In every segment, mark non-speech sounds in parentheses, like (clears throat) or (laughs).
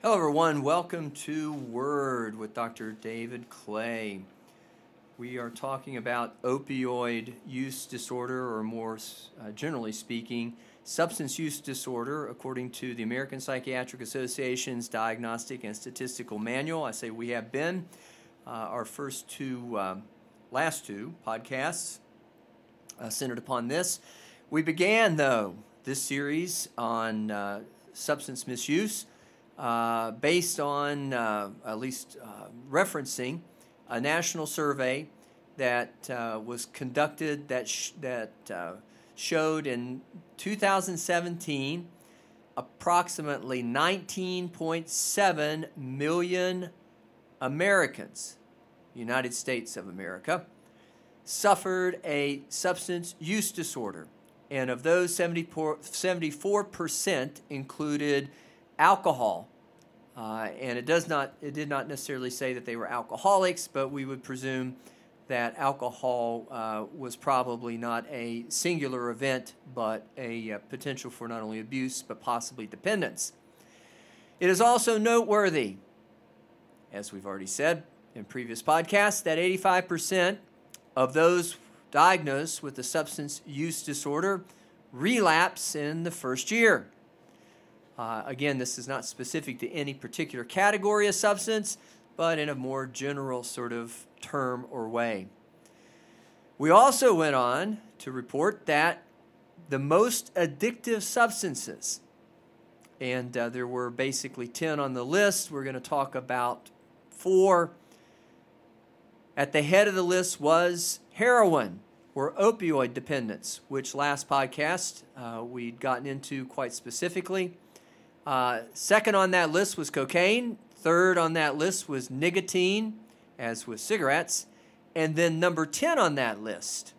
Hello, everyone. Welcome to Word with Dr. David Clay. We are talking about opioid use disorder, or more uh, generally speaking, substance use disorder, according to the American Psychiatric Association's Diagnostic and Statistical Manual. I say we have been. Uh, our first two, uh, last two podcasts uh, centered upon this. We began, though, this series on uh, substance misuse uh, based on uh, at least uh, referencing a national survey that uh, was conducted that sh- that showed in 2017 approximately 19.7 million Americans, United States of America, suffered a substance use disorder. And of those, 74, 74% included alcohol. Uh, and it does not it did not necessarily say that they were alcoholics, but we would presume that alcohol uh, was probably not a singular event, but a uh, potential for not only abuse but possibly dependence. It is also noteworthy, as we've already said in previous podcasts, that 85% of those diagnosed with a substance use disorder relapse in the first year. Uh, again, this is not specific to any particular category of substance, but in a more general sort of term or way. We also went on to report that the most addictive substances, and uh, there were basically 10 on the list, we're going to talk about four. At the head of the list was heroin or opioid dependence, which last podcast uh, we'd gotten into quite specifically. Uh, second on that list was cocaine. Third on that list was nicotine, as with cigarettes. And then number 10 on that list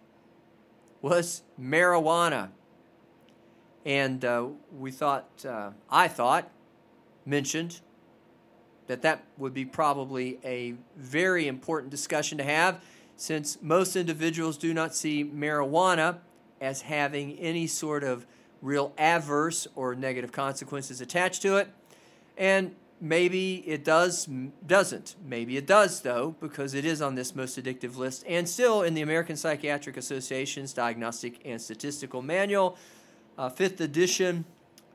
was marijuana. And uh, we thought, uh, I thought, mentioned that that would be probably a very important discussion to have since most individuals do not see marijuana as having any sort of real adverse or negative consequences attached to it. And maybe it does, doesn't. Maybe it does, though, because it is on this most addictive list and still in the American Psychiatric Association's Diagnostic and Statistical Manual. Uh, fifth edition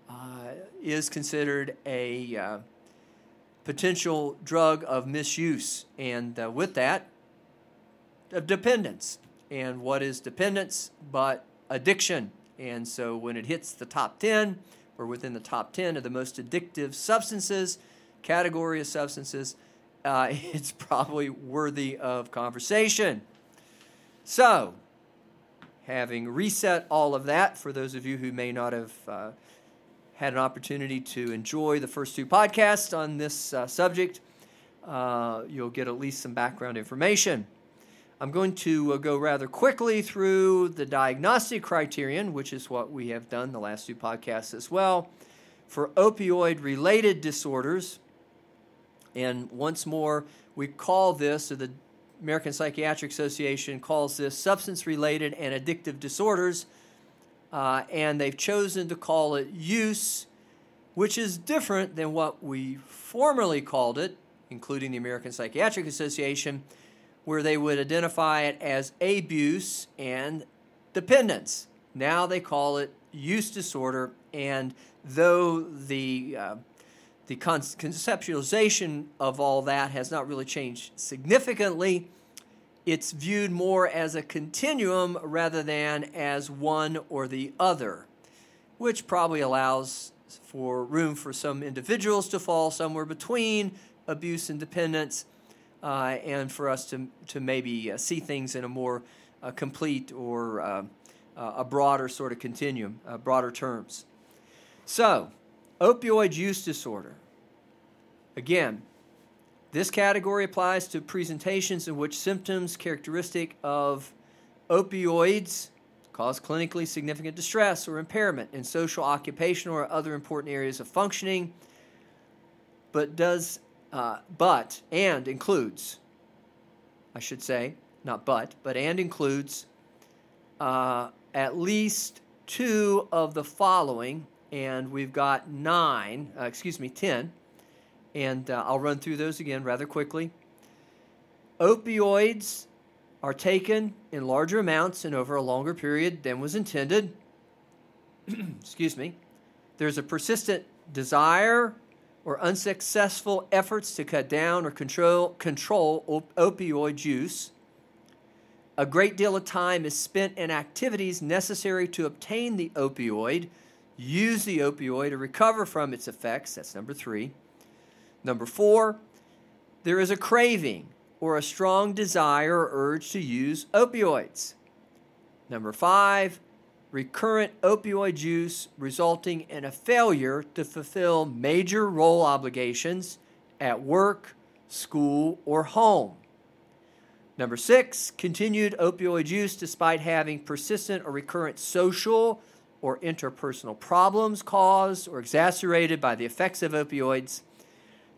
uh, is considered a uh, potential drug of misuse. And uh, with that, of dependence. And what is dependence but addiction? And so when it hits the top 10 or within the top 10 of the most addictive substances, category of substances, (laughs) uh, it's probably worthy of conversation. So, having reset all of that, for those of you who may not have uh, had an opportunity to enjoy the first two podcasts on this uh, subject, uh, you'll get at least some background information. I'm going to uh, go rather quickly through the diagnostic criterion, which is what we have done the last two podcasts as well, for opioid related disorders. And once more, we call this, or the American Psychiatric Association calls this substance related and addictive disorders. Uh, and they've chosen to call it use, which is different than what we formerly called it, including the American Psychiatric Association where they would identify it as abuse and dependence. Now they call it use disorder, and though the uh, the conceptualization of all that has not really changed significantly, it's viewed more as a continuum rather than as one or the other, which probably allows for room for some individuals to fall somewhere between abuse and dependence uh, and for us to, to maybe uh, see things in a more uh, complete or uh, uh, a broader sort of continuum, uh, broader terms. So, opioid use disorder. Again, this category applies to presentations in which symptoms characteristic of opioids cause clinically significant distress or impairment in social, occupational, or other important areas of functioning, but does uh, but and includes, I should say, not but, but and includes uh, at least two of the following, and we've got nine, uh, excuse me, ten, and uh, I'll run through those again rather quickly. Opioids are taken in larger amounts and over a longer period than was intended. (clears throat) Excuse me. There's a persistent desire or unsuccessful efforts to cut down or control, control op- opioid use. A great deal of time is spent in activities necessary to obtain the opioid, use the opioid, or recover from its effects. That's number three. Number four, there is a craving or a strong desire or urge to use opioids. Number five, recurrent opioid use resulting in a failure to fulfill major role obligations at work, school, or home. Number six, continued opioid use despite having persistent or recurrent social or interpersonal problems caused or exacerbated by the effects of opioids.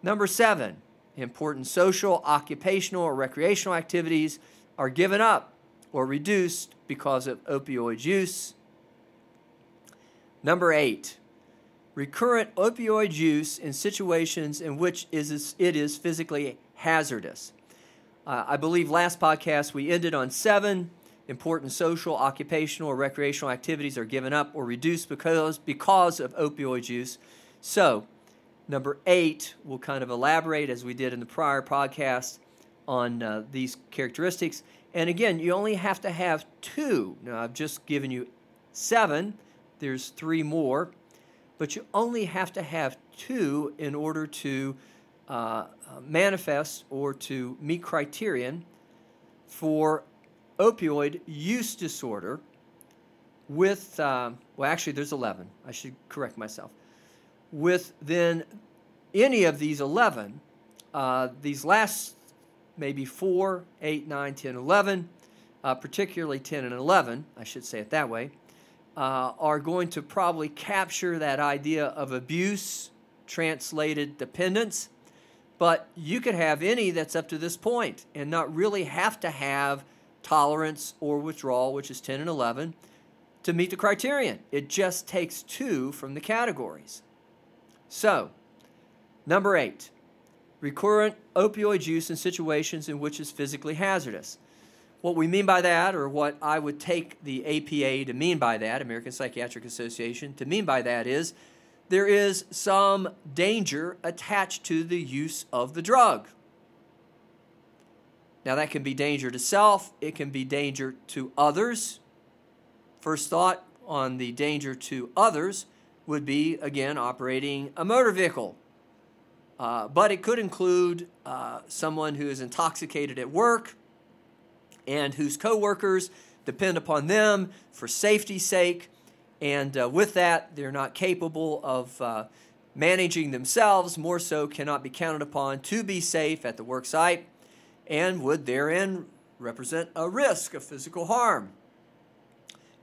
Number seven, important social, occupational, or recreational activities are given up or reduced because of opioid use. Number eight, recurrent opioid use in situations in which it is physically hazardous. Uh, I believe last podcast we ended on seven important social, occupational, or recreational activities are given up or reduced because, because of opioid use. So, number eight, we'll kind of elaborate as we did in the prior podcast on uh, these characteristics. And again, you only have to have two. Now, I've just given you seven, there's three more, but you only have to have two in order to uh, manifest or to meet criterion for opioid use disorder with, uh, well, actually, there's 11. I should correct myself. With then any of these 11, uh, these last maybe 4, 8, 9, 10, 11, uh, particularly 10 and 11, I should say it that way, uh, are going to probably capture that idea of abuse translated dependence but you could have any that's up to this point and not really have to have tolerance or withdrawal, which is 10 and 11, to meet the criterion. It just takes two from the categories. So, number eight, recurrent opioid use in situations in which it's physically hazardous. What we mean by that, or what I would take the APA to mean by that, American Psychiatric Association, to mean by that is there is some danger attached to the use of the drug. Now, that can be danger to self, it can be danger to others. First thought on the danger to others would be, again, operating a motor vehicle. Uh, but it could include uh, someone who is intoxicated at work and whose coworkers depend upon them for safety's sake and uh, with that, they're not capable of uh, managing themselves, more so, cannot be counted upon to be safe at the work site, and would therein represent a risk of physical harm.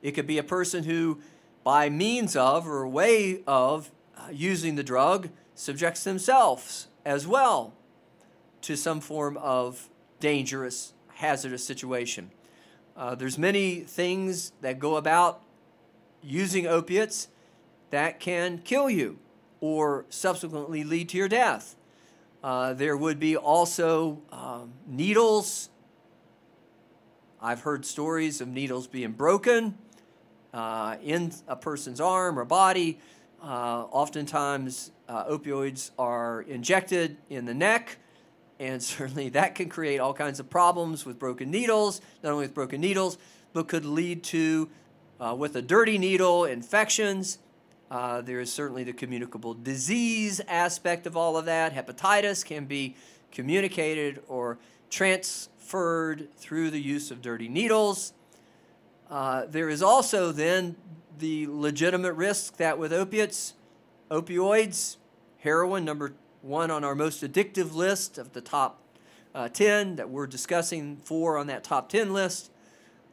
It could be a person who, by means of or way of uh, using the drug, subjects themselves as well to some form of dangerous, hazardous situation. Uh, there's many things that go about using opiates that can kill you or subsequently lead to your death. Uh, there would be also um, needles. I've heard stories of needles being broken uh, in a person's arm or body. Uh, oftentimes, uh, opioids are injected in the neck, and (laughs) certainly that can create all kinds of problems with broken needles, not only with broken needles, but could lead to uh, with a dirty needle, infections. Uh, there is certainly the communicable disease aspect of all of that. Hepatitis can be communicated or transferred through the use of dirty needles. Uh, there is also then the legitimate risk that with opiates, opioids, heroin, number one on our most addictive list of the top uh, 10 that we're discussing, four on that top 10 list,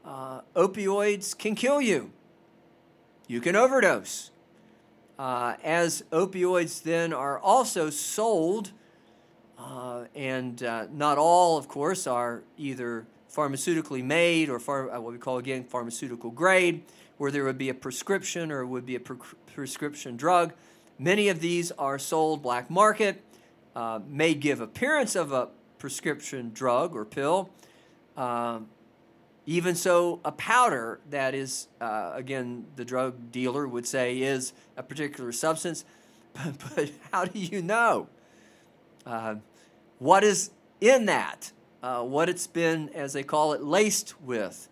uh, opioids can kill you. You can overdose. Uh, as opioids then are also sold, uh, and uh, not all, of course, are either pharmaceutically made or uh, what we call again pharmaceutical grade, where there would be a prescription or would be a pre- prescription drug. Many of these are sold black market uh, may give appearance of a prescription drug or pill. Uh, even so, a powder that is, uh, again, the drug dealer would say is a particular substance, (laughs) but, but how do you know? Uh, what is in that? Uh, what it's been, as they call it, laced with.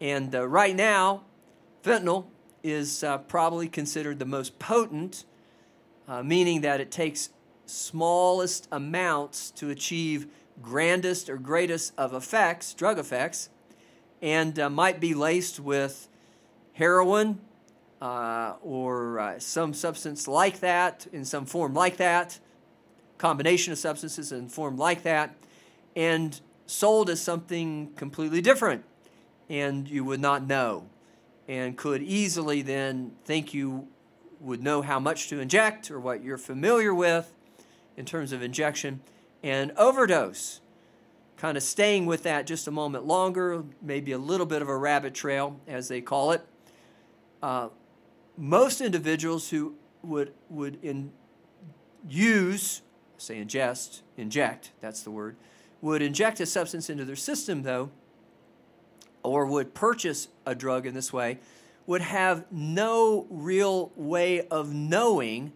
And right now, fentanyl is probably considered the most potent, uh, meaning that it takes smallest amounts to achieve grandest or greatest of effects, drug effects, and uh, might be laced with heroin uh, or uh, some substance like that, in some form like that, combination of substances in form like that, and sold as something completely different, and you would not know, and could easily then think you would know how much to inject or what you're familiar with in terms of injection and overdose. Kind of staying with that just a moment longer, maybe a little bit of a rabbit trail, as they call it. Uh, most individuals who would would in, use, say ingest, inject, that's the word, would inject a substance into their system though, or would purchase a drug in this way, would have no real way of knowing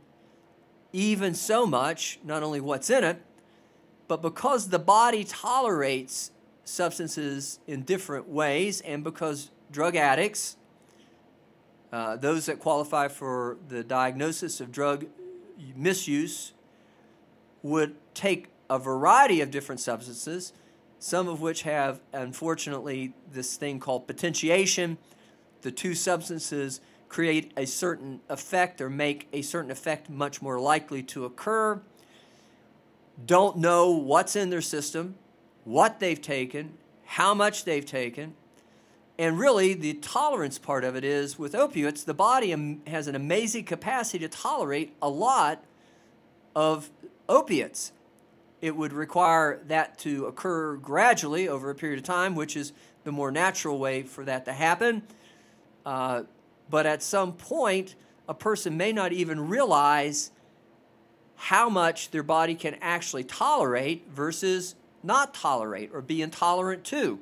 even so much, not only what's in it, but because the body tolerates substances in different ways, and because drug addicts, uh, those that qualify for the diagnosis of drug misuse, would take a variety of different substances, some of which have, unfortunately, this thing called potentiation. The two substances create a certain effect or make a certain effect much more likely to occur, don't know what's in their system, what they've taken, how much they've taken. And really, the tolerance part of it is with opiates, the body has an amazing capacity to tolerate a lot of opiates. It would require that to occur gradually over a period of time, which is the more natural way for that to happen. Uh, but at some point, a person may not even realize how much their body can actually tolerate versus not tolerate or be intolerant to.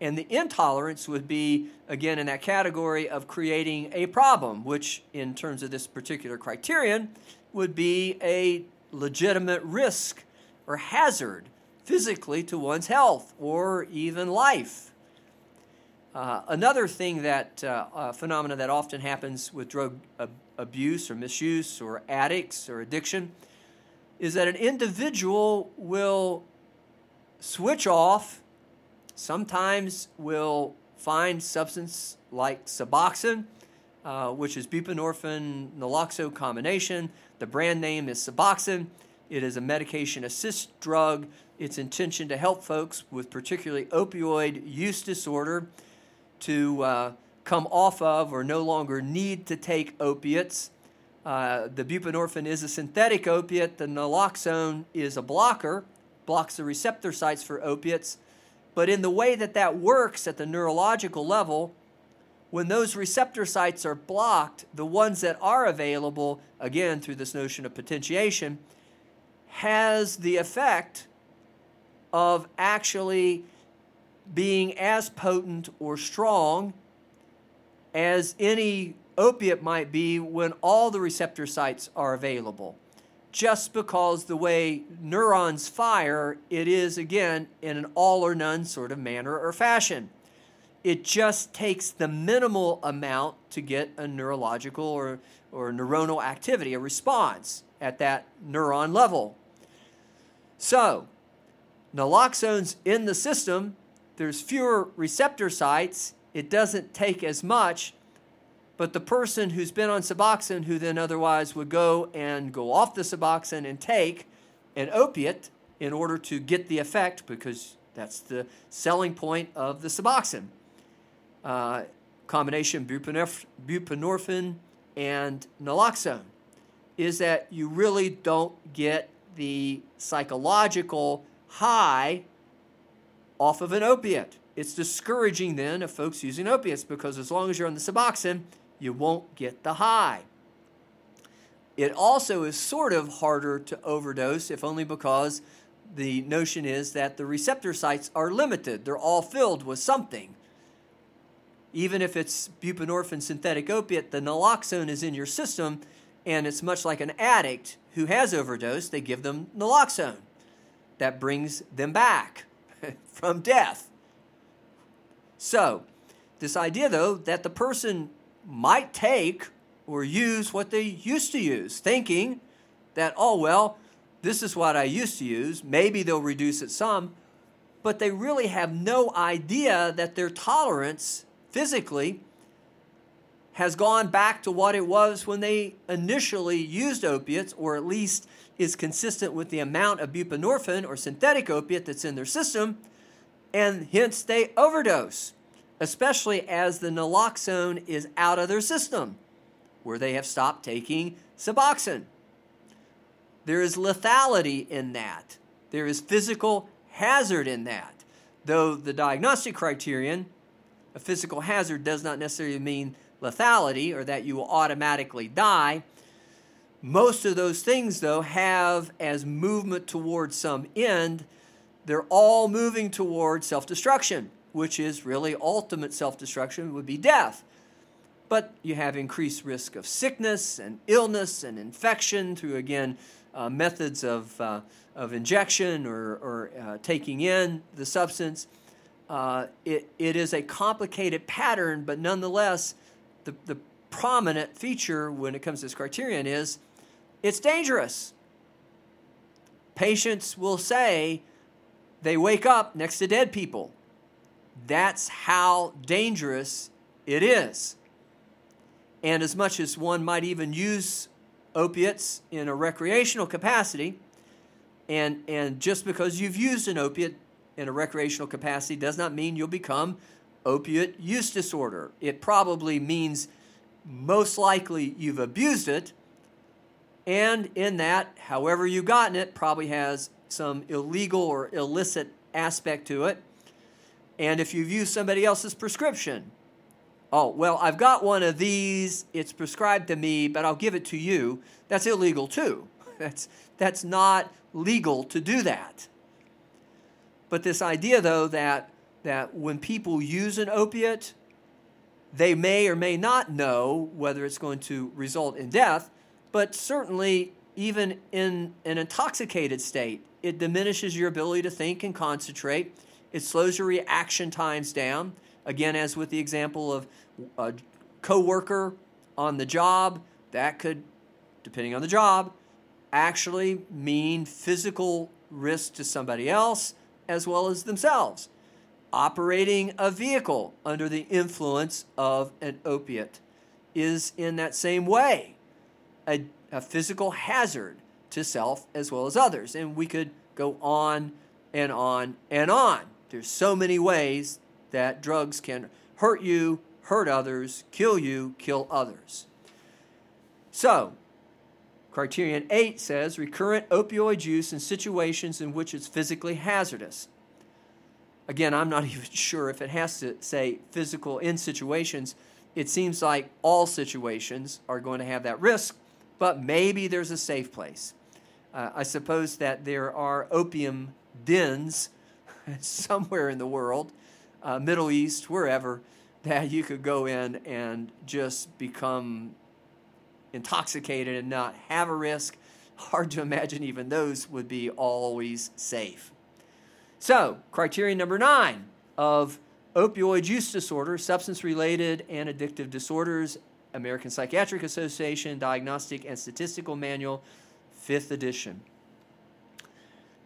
And the intolerance would be, again, in that category of creating a problem, which, in terms of this particular criterion, would be a legitimate risk or hazard physically to one's health or even life. Uh, another thing that uh, uh, phenomena that often happens with drug ab- abuse or misuse or addicts or addiction is that an individual will switch off, sometimes will find substance like Suboxone, uh, which is buprenorphine naloxone combination. The brand name is Suboxone. It is a medication assist drug. Its intention to help folks with particularly opioid use disorder to uh, come off of or no longer need to take opiates. Uh, the buprenorphine is a synthetic opiate. The naloxone is a blocker, blocks the receptor sites for opiates. But in the way that that works at the neurological level, when those receptor sites are blocked, the ones that are available, again through this notion of potentiation, has the effect of actually being as potent or strong as any opiate might be when all the receptor sites are available. Just because the way neurons fire, it is again in an all or none sort of manner or fashion. It just takes the minimal amount to get a neurological or, or neuronal activity, a response at that neuron level. So, naloxone's in the system there's fewer receptor sites, it doesn't take as much. But the person who's been on Suboxone, who then otherwise would go and go off the Suboxone and take an opiate in order to get the effect, because that's the selling point of the Suboxone. Uh, combination buprenorphine and naloxone is that you really don't get the psychological high off of an opiate. It's discouraging then of folks using opiates because as long as you're on the Suboxone, you won't get the high. It also is sort of harder to overdose, if only because the notion is that the receptor sites are limited. They're all filled with something. Even if it's buprenorphine synthetic opiate, the naloxone is in your system, and it's much like an addict who has overdosed. They give them naloxone. That brings them back (laughs) from death. So, this idea, though, that the person might take or use what they used to use, thinking that, oh, well, this is what I used to use. Maybe they'll reduce it some, but they really have no idea that their tolerance physically has gone back to what it was when they initially used opiates, or at least is consistent with the amount of buprenorphine or synthetic opiate that's in their system, and hence they overdose, especially as the naloxone is out of their system where they have stopped taking Suboxone. There is lethality in that. There is physical hazard in that. Though the diagnostic criterion, a physical hazard does not necessarily mean lethality or that you will automatically die. Most of those things, though, have as movement towards some end, they're all moving towards self destruction, which is really ultimate self destruction, would be death but you have increased risk of sickness and illness and infection through, again, uh, methods of, uh, of injection or, or uh, taking in the substance. Uh, it, it is a complicated pattern, but nonetheless, the, the prominent feature when it comes to this criterion is it's dangerous. Patients will say they wake up next to dead people. That's how dangerous it is. And as much as one might even use opiates in a recreational capacity, and, and just because you've used an opiate in a recreational capacity does not mean you'll become opiate use disorder. It probably means most likely you've abused it, and in that, however you've gotten it, probably has some illegal or illicit aspect to it. And if you've used somebody else's prescription, oh, well, I've got one of these, it's prescribed to me, but I'll give it to you, that's illegal too. (laughs) That's, that's not legal to do that. But this idea, though, that, that when people use an opiate, they may or may not know whether it's going to result in death, but certainly, even in an intoxicated state, it diminishes your ability to think and concentrate. It slows your reaction times down. Again, as with the example of a coworker on the job, that could, depending on the job, actually mean physical risk to somebody else as well as themselves. Operating a vehicle under the influence of an opiate is in that same way a, a physical hazard to self as well as others. And we could go on and on and on. There's so many ways that drugs can hurt you, hurt others, kill you, kill others. So, criterion 8 says recurrent opioid use in situations in which it's physically hazardous. Again, I'm not (laughs) even sure if it has to say physical in situations. It seems like all situations are going to have that risk, but maybe there's a safe place. Uh, I suppose that there are opium dens (laughs) somewhere in the world, uh, Middle East, wherever, that you could go in and just become intoxicated and not have a risk. Hard to imagine even those would be always safe. So, criterion number nine of opioid use disorder, substance related and addictive disorders, American Psychiatric Association Diagnostic and Statistical Manual, 5th edition.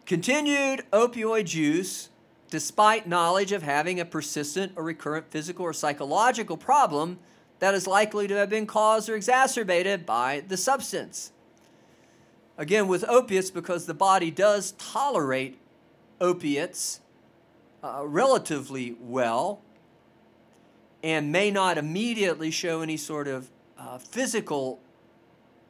Continued opioid use despite knowledge of having a persistent or recurrent physical or psychological problem that is likely to have been caused or exacerbated by the substance. Again, with opiates, because the body does tolerate opiates uh, relatively well and may not immediately show any sort of uh, physical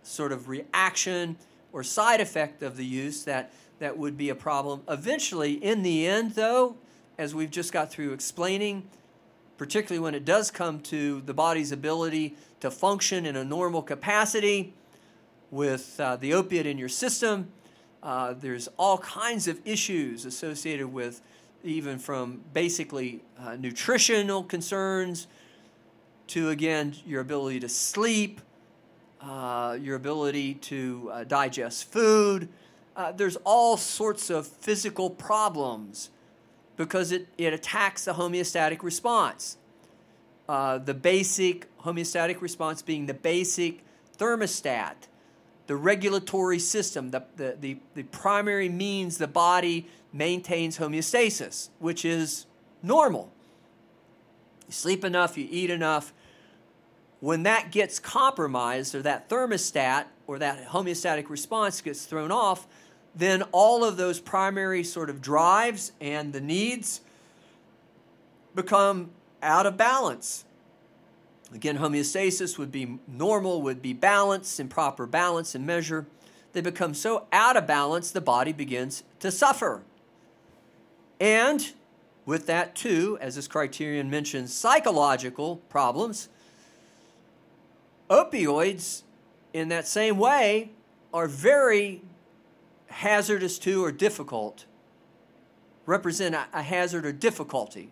sort of reaction or side effect of the use that that would be a problem. Eventually, in the end, though, as we've just got through explaining, particularly when it does come to the body's ability to function in a normal capacity, with uh, the opiate in your system. Uh, there's all kinds of issues associated with even from basically uh, nutritional concerns to, again, your ability to sleep, uh, your ability to uh, digest food. Uh, there's all sorts of physical problems because it, it attacks the homeostatic response. The basic homeostatic response being the basic thermostat, the regulatory system, the, the, the, the primary means the body maintains homeostasis, which is normal. You sleep enough, you eat enough. When that gets compromised, or that thermostat or that homeostatic response gets thrown off, then all of those primary sort of drives and the needs become out of balance. Again, homeostasis would be normal, would be balance, in proper balance and measure. They become so out of balance, the body begins to suffer. And with that, too, as this criterion mentions, psychological problems. Opioids, in that same way, are very hazardous to or difficult, represent a hazard or difficulty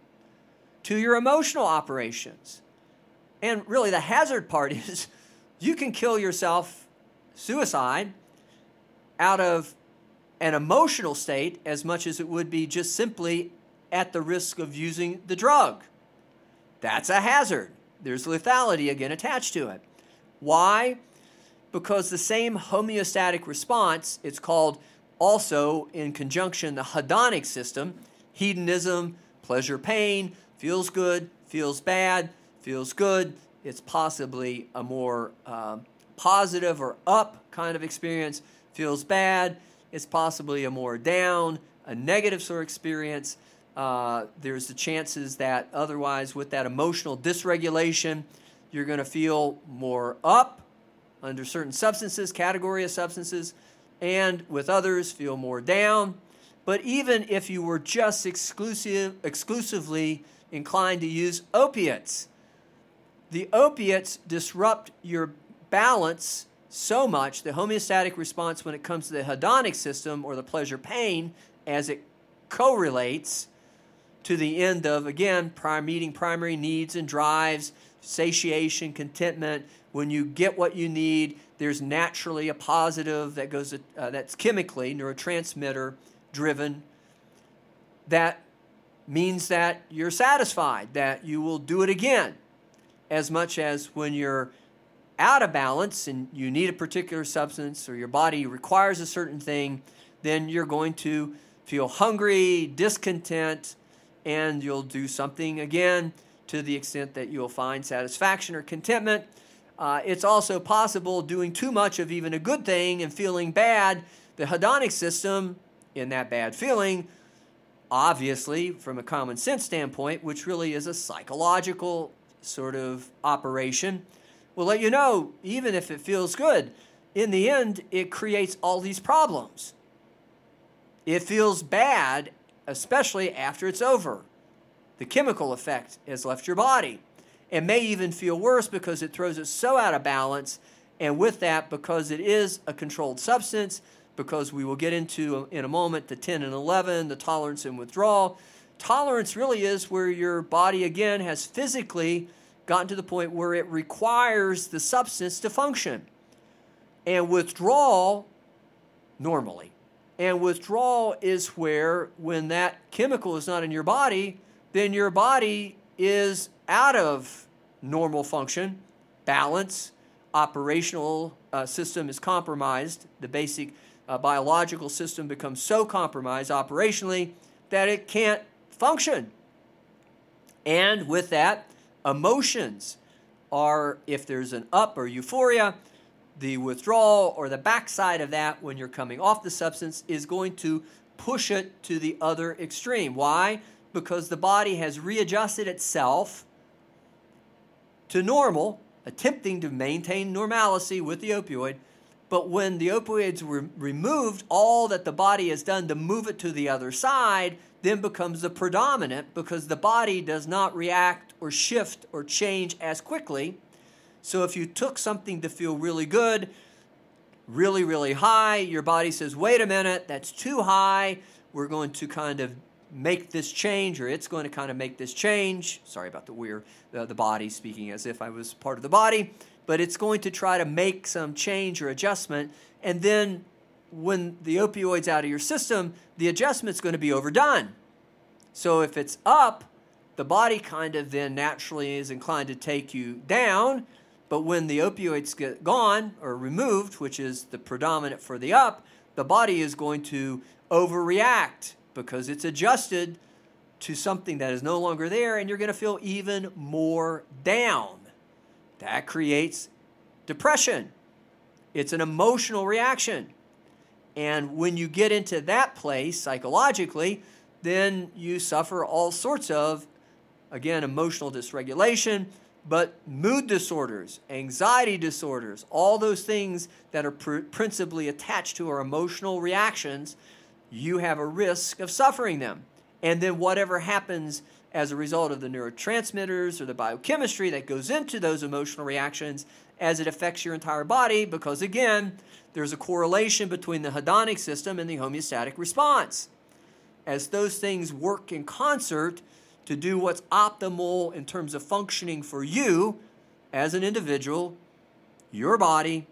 to your emotional operations. And really, the hazard part (laughs) is you can kill yourself, suicide, out of an emotional state as much as it would be just simply at the risk of using the drug. That's a hazard. There's lethality again attached to it. Why? because the same homeostatic response, it's called also in conjunction the hedonic system, hedonism, pleasure, pain, feels good, feels bad, feels good. It's possibly a more uh, positive or up kind of experience, feels bad. It's possibly a more down, a negative sort of experience. Uh, there's the chances that otherwise, with that emotional dysregulation, you're going to feel more up under certain substances, category of substances, and with others feel more down. But even if you were just exclusive, exclusively inclined to use opiates, the opiates disrupt your balance so much, the homeostatic response when it comes to the hedonic system or the pleasure pain, as it correlates to the end of, again, meeting primary needs and drives, satiation, contentment, when you get what you need, there's naturally a positive that goes uh, that's chemically neurotransmitter driven. That means that you're satisfied that you will do it again as much as when you're out of balance and you need a particular substance or your body requires a certain thing then you're going to feel hungry discontent and you'll do something again to the extent that you'll find satisfaction or contentment uh, it's also possible doing too much of even a good thing and feeling bad. The hedonic system, in that bad feeling, obviously, from a common sense standpoint, which really is a psychological sort of operation, will let you know, even if it feels good, in the end, it creates all these problems. It feels bad, especially after it's over. The chemical effect has left your body and may even feel worse because it throws it so out of balance. And with that, because it is a controlled substance, because we will get into uh, in a moment the 10 and 11, the tolerance and withdrawal. Tolerance really is where your body, again, has physically gotten to the point where it requires the substance to function. And withdrawal, normally. And withdrawal is where, when that chemical is not in your body, then your body is out of normal function, balance, operational uh, system is compromised, the basic uh, biological system becomes so compromised operationally that it can't function. And with that, emotions are, if there's an up or euphoria, the withdrawal or the backside of that when you're coming off the substance is going to push it to the other extreme. Why? Because the body has readjusted itself to normal, attempting to maintain normalcy with the opioid. But when the opioids were removed, all that the body has done to move it to the other side then becomes the predominant because the body does not react or shift or change as quickly. So if you took something to feel really good, really, really high. Your body says, wait a minute, that's too high. We're going to kind of make this change, or it's going to kind of make this change. Sorry about the weird, the, the body speaking as if I was part of the body, but it's going to try to make some change or adjustment. And then when the opioid's out of your system, the adjustment's going to be overdone. So if it's up, the body kind of then naturally is inclined to take you down. But when the opioids get gone or removed, which is the predominant for the up, the body is going to overreact because it's adjusted to something that is no longer there, and you're going to feel even more down. That creates depression. It's an emotional reaction. And when you get into that place psychologically, then you suffer all sorts of, again, emotional dysregulation, but mood disorders, anxiety disorders, all those things that are pr- principally attached to our emotional reactions, you have a risk of suffering them. And then whatever happens as a result of the neurotransmitters or the biochemistry that goes into those emotional reactions as it affects your entire body, because again, there's a correlation between the hedonic system and the homeostatic response. As those things work in concert to do what's optimal in terms of functioning for you as an individual, your body,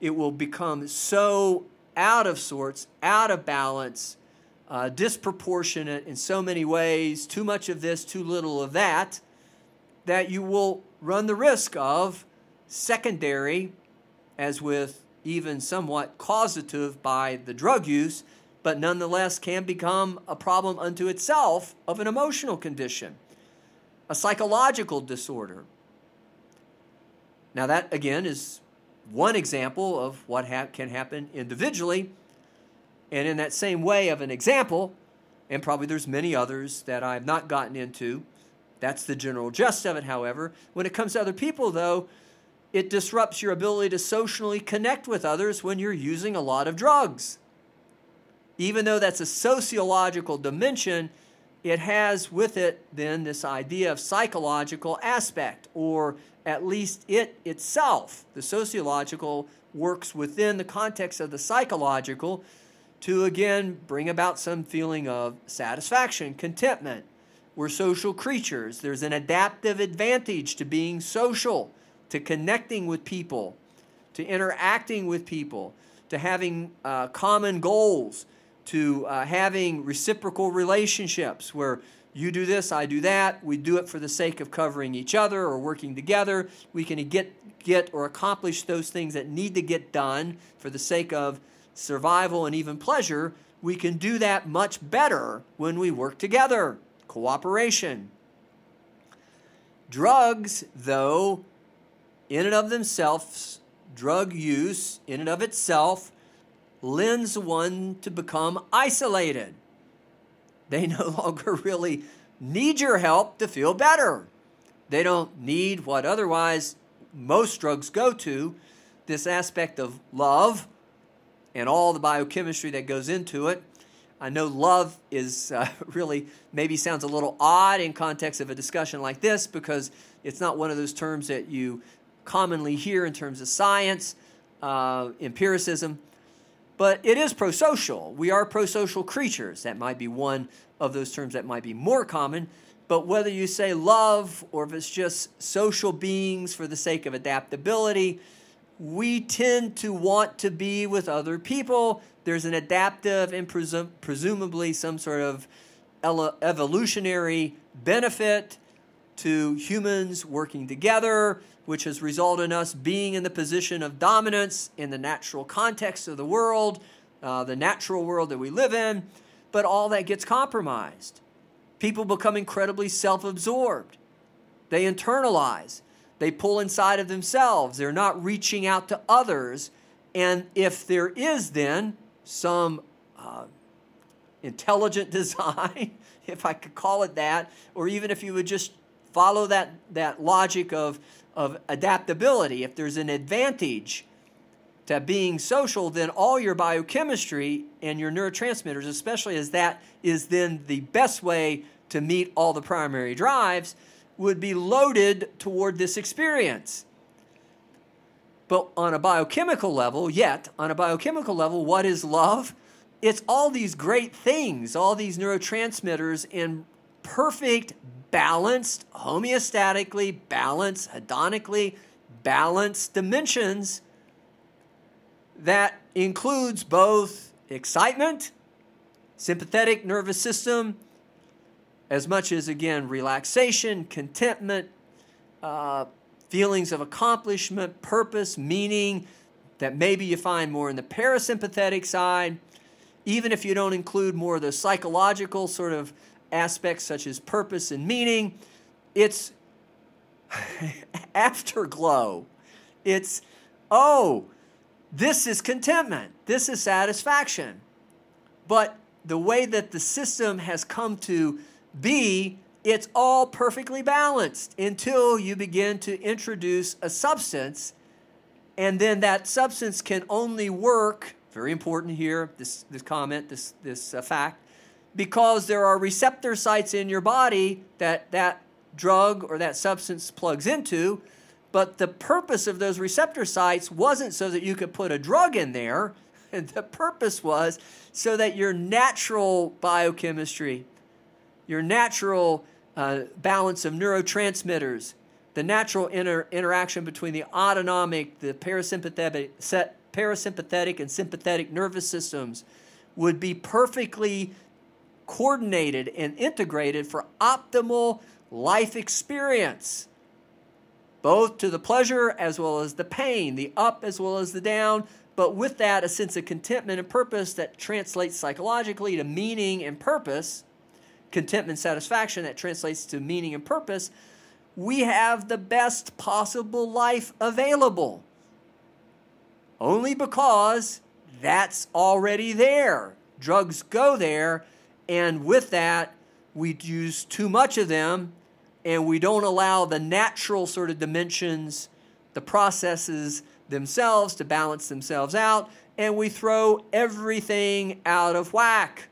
it will become so out of sorts, out of balance, uh, disproportionate in so many ways, too much of this, too little of that, that you will run the risk of secondary, as with even somewhat causative by the drug use, but nonetheless can become a problem unto itself of an emotional condition, a psychological disorder. Now, that again is one example of what ha- can happen individually. And in that same way of an example, and probably there's many others that I've not gotten into, that's the general gist of it, however. When it comes to other people, though, it disrupts your ability to socially connect with others when you're using a lot of drugs. Even though that's a sociological dimension, it has with it then this idea of psychological aspect, or at least it itself, the sociological, works within the context of the psychological to again bring about some feeling of satisfaction, contentment. We're social creatures. There's an adaptive advantage to being social to connecting with people, to interacting with people, to having uh, common goals, to uh, having reciprocal relationships where you do this, I do that. We do it for the sake of covering each other or working together. We can get, get or accomplish those things that need to get done for the sake of survival and even pleasure. We can do that much better when we work together. Cooperation. Drugs, though, in and of themselves, drug use in and of itself lends one to become isolated. They no (laughs) longer really need your help to feel better. They don't need what otherwise most drugs go to this aspect of love and all the biochemistry that goes into it. I know love is (laughs) uh, really maybe sounds a little odd in context of a discussion like this because it's not one of those terms that you commonly hear in terms of science, uh, empiricism, but it is pro social. We are pro social creatures. That might be one of those terms that might be more common. But whether you say love or if it's just social beings for the sake of adaptability, we tend to want to be with other people. There's an adaptive and presum- presumably some sort of ele- evolutionary benefit to humans working together, which has resulted in us being in the position of dominance in the natural context of the world, uh, the natural world that we live in, but all that gets compromised. People become incredibly self absorbed. They internalize, they pull inside of themselves, they're not reaching out to others. And if there is then some uh, intelligent (laughs) design, if I could call it that, or even if you would just follow that, that logic of of adaptability. If there's an advantage to being social, then all your biochemistry and your neurotransmitters, especially as that is then the best way to meet all the primary drives, would be loaded toward this experience. But on a biochemical level, yet, on a biochemical level, what is love? It's all these great things, all these neurotransmitters in perfect, balanced, homeostatically balanced, hedonically balanced dimensions that includes both excitement, sympathetic nervous system, as much as, again, relaxation, contentment, uh, feelings of accomplishment, purpose, meaning that maybe you find more in the parasympathetic side, even if you don't include more of the psychological sort of aspects such as purpose and meaning, it's (laughs) afterglow. It's, oh, this is contentment, this is satisfaction. But the way that the system has come to be it's all perfectly balanced until you begin to introduce a substance, and then that substance can only work. Very important here, this, this comment, this, this uh, fact, because there are receptor sites in your body that that drug or that substance plugs into. But the purpose of those receptor sites wasn't so that you could put a drug in there. And (laughs) the purpose was so that your natural biochemistry, your natural uh, balance of neurotransmitters, the natural inter- interaction between the autonomic, the parasympathetic, parasympathetic and sympathetic nervous systems would be perfectly coordinated and integrated for optimal life experience, both to the pleasure as well as the pain, the up as well as the down, but with that, a sense of contentment and purpose that translates psychologically to meaning and purpose contentment, satisfaction that translates to meaning and purpose, we have the best possible life available. Only because that's already there. Drugs go there, and with that, we use too much of them, and we don't allow the natural sort of dimensions, the processes themselves to balance themselves out, and we throw everything out of whack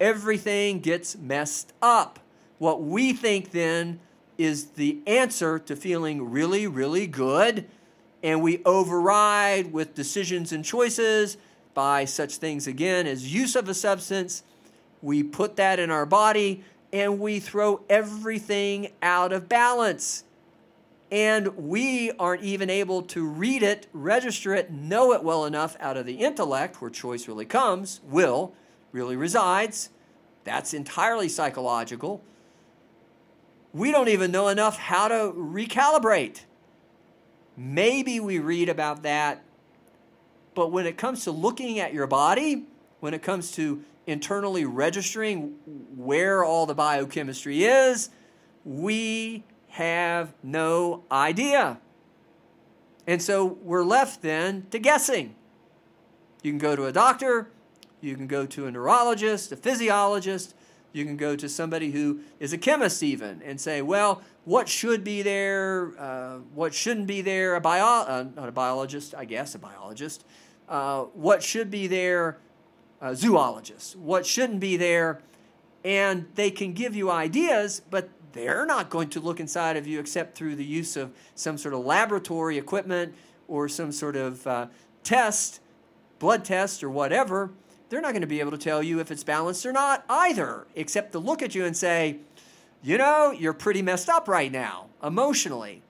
everything gets messed up. What we think then is the answer to feeling really, really good, and we override with decisions and choices by such things again as use of a substance. We put that in our body and we throw everything out of balance. And we aren't even able to read it, register it, know it well enough out of the intellect, where choice really comes, will, really resides. That's entirely psychological. We don't even know enough how to recalibrate. Maybe we read about that, but when it comes to looking at your body, when it comes to internally registering where all the biochemistry is, we have no idea. And so we're left then to guessing. You can go to a doctor, you can go to a neurologist, a physiologist. You can go to somebody who is a chemist, even, and say, well, what should be there? Uh, what shouldn't be there? A bio, uh, not a biologist, I guess, a biologist. Uh, what should be there? A zoologist. What shouldn't be there? And they can give you ideas, but they're not going to look inside of you except through the use of some sort of laboratory equipment or some sort of uh, test, blood test, or whatever they're not going to be able to tell you if it's balanced or not either, except to look at you and say, you know, you're pretty messed up right now, emotionally.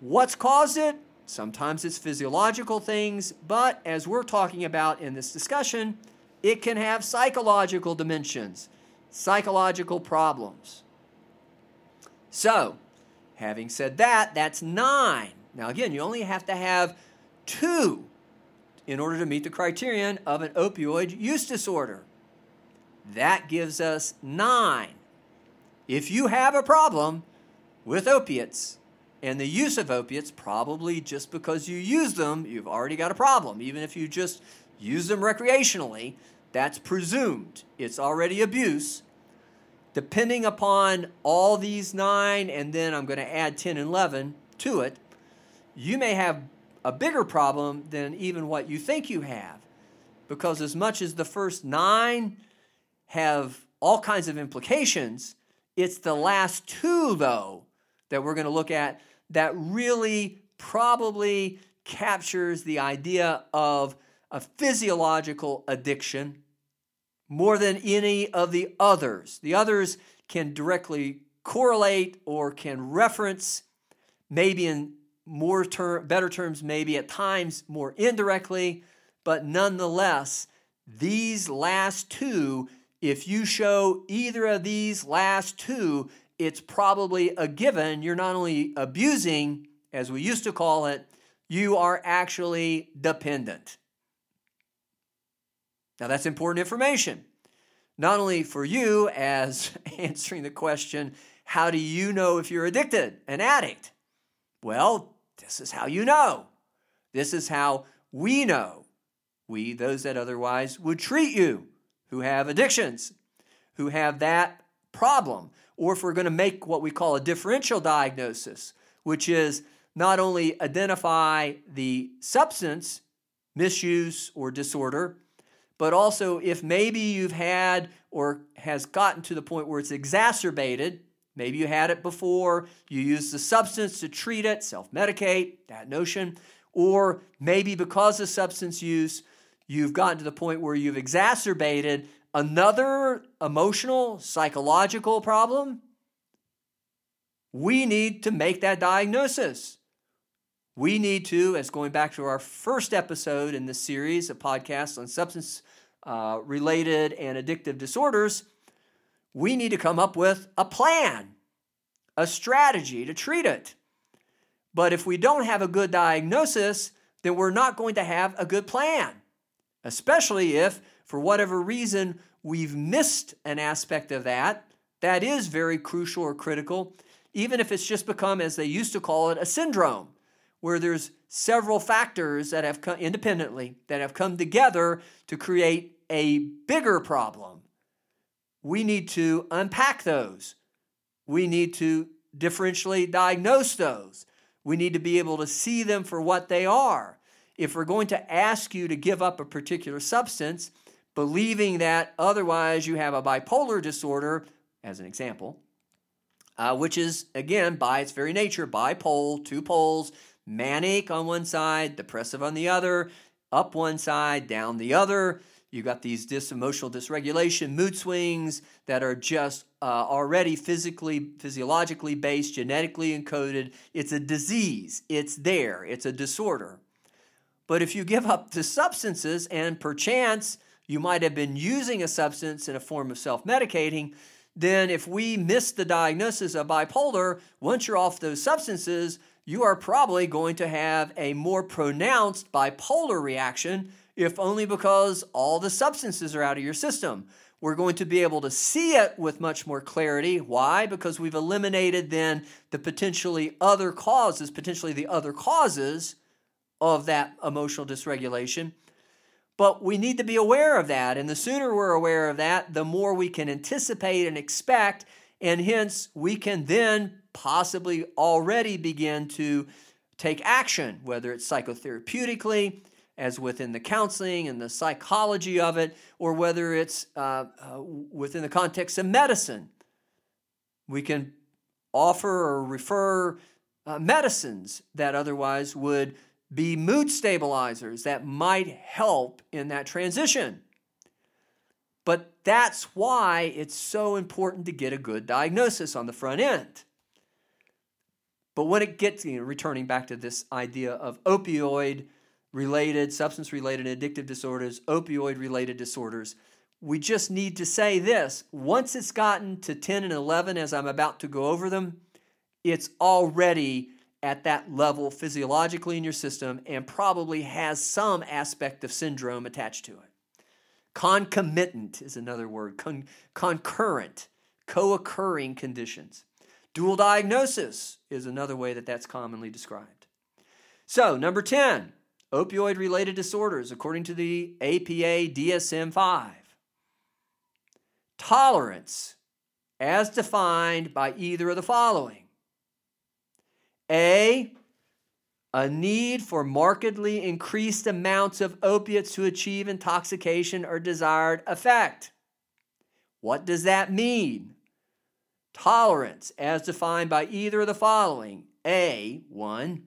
What's caused it? Sometimes it's physiological things, but as we're talking about in this discussion, it can have psychological dimensions, psychological problems. So, having said that, that's nine. Now, again, you only have to have two in order to meet the criterion of an opioid use disorder. That gives us nine. If you have a problem with opiates and the use of opiates, probably just because you use them, you've already got a problem. Even if you just use them recreationally, that's presumed. It's already abuse. Depending upon all these nine, and then I'm going to add 10 and 11 to it, you may have a bigger problem than even what you think you have. Because as much as the first nine have all kinds of implications, it's the last two, though, that we're going to look at that really probably captures the idea of a physiological addiction more than any of the others. The others can directly correlate or can reference, maybe in more ter- better terms, maybe at times more indirectly, but nonetheless, these last two, if you show either of these last two, it's probably a given. You're not only abusing, as we used to call it, you are actually dependent. Now, that's important information, not only for you as (laughs) answering the question, how do you know if you're addicted, an addict? Well, this is how you know. This is how we know. We, those that otherwise would treat you, who have addictions, who have that problem. Or if we're going to make what we call a differential diagnosis, which is not only identify the substance misuse or disorder, but also if maybe you've had or has gotten to the point where it's exacerbated, maybe you had it before, you use the substance to treat it, self medicate, that notion, or maybe because of substance use, you've gotten to the point where you've exacerbated another emotional, psychological problem. We need to make that diagnosis. We need to, as going back to our first episode in this series of podcasts on substance uh, related and addictive disorders, we need to come up with a plan, a strategy to treat it. But if we don't have a good diagnosis, then we're not going to have a good plan, especially if, for whatever reason, we've missed an aspect of that that is very crucial or critical, even if it's just become, as they used to call it, a syndrome where there's several factors that have come independently that have come together to create a bigger problem. We need to unpack those. We need to differentially diagnose those. We need to be able to see them for what they are. If we're going to ask you to give up a particular substance, believing that otherwise you have a bipolar disorder, as an example, uh, which is, again, by its very nature, bipole, two poles, manic on one side, depressive on the other, up one side, down the other. You've got these dis emotional dysregulation, mood swings that are just uh, already physically, physiologically based, genetically encoded. It's a disease. It's there. It's a disorder. But if you give up the substances and perchance you might have been using a substance in a form of self medicating, then if we miss the diagnosis of bipolar, once you're off those substances, you are probably going to have a more pronounced bipolar reaction, if only because all the substances are out of your system. We're going to be able to see it with much more clarity. Why? Because we've eliminated then the potentially other causes, potentially the other causes of that emotional dysregulation. But we need to be aware of that. And the sooner we're aware of that, the more we can anticipate and expect. And hence, we can then possibly already begin to take action, whether it's psychotherapeutically, as within the counseling and the psychology of it, or whether it's uh, uh, within the context of medicine. We can offer or refer uh, medicines that otherwise would be mood stabilizers that might help in that transition. But that's why it's so important to get a good diagnosis on the front end. But when it gets, you know, returning back to this idea of opioid related, substance related addictive disorders, opioid related disorders, we just need to say this once it's gotten to 10 and 11, as I'm about to go over them, it's already at that level physiologically in your system and probably has some aspect of syndrome attached to it. Concomitant is another word, Con- concurrent, co occurring conditions. Dual diagnosis is another way that that's commonly described. So, number 10, opioid related disorders, according to the APA DSM 5. Tolerance, as defined by either of the following A, a need for markedly increased amounts of opiates to achieve intoxication or desired effect. What does that mean? Tolerance, as defined by either of the following A, 1,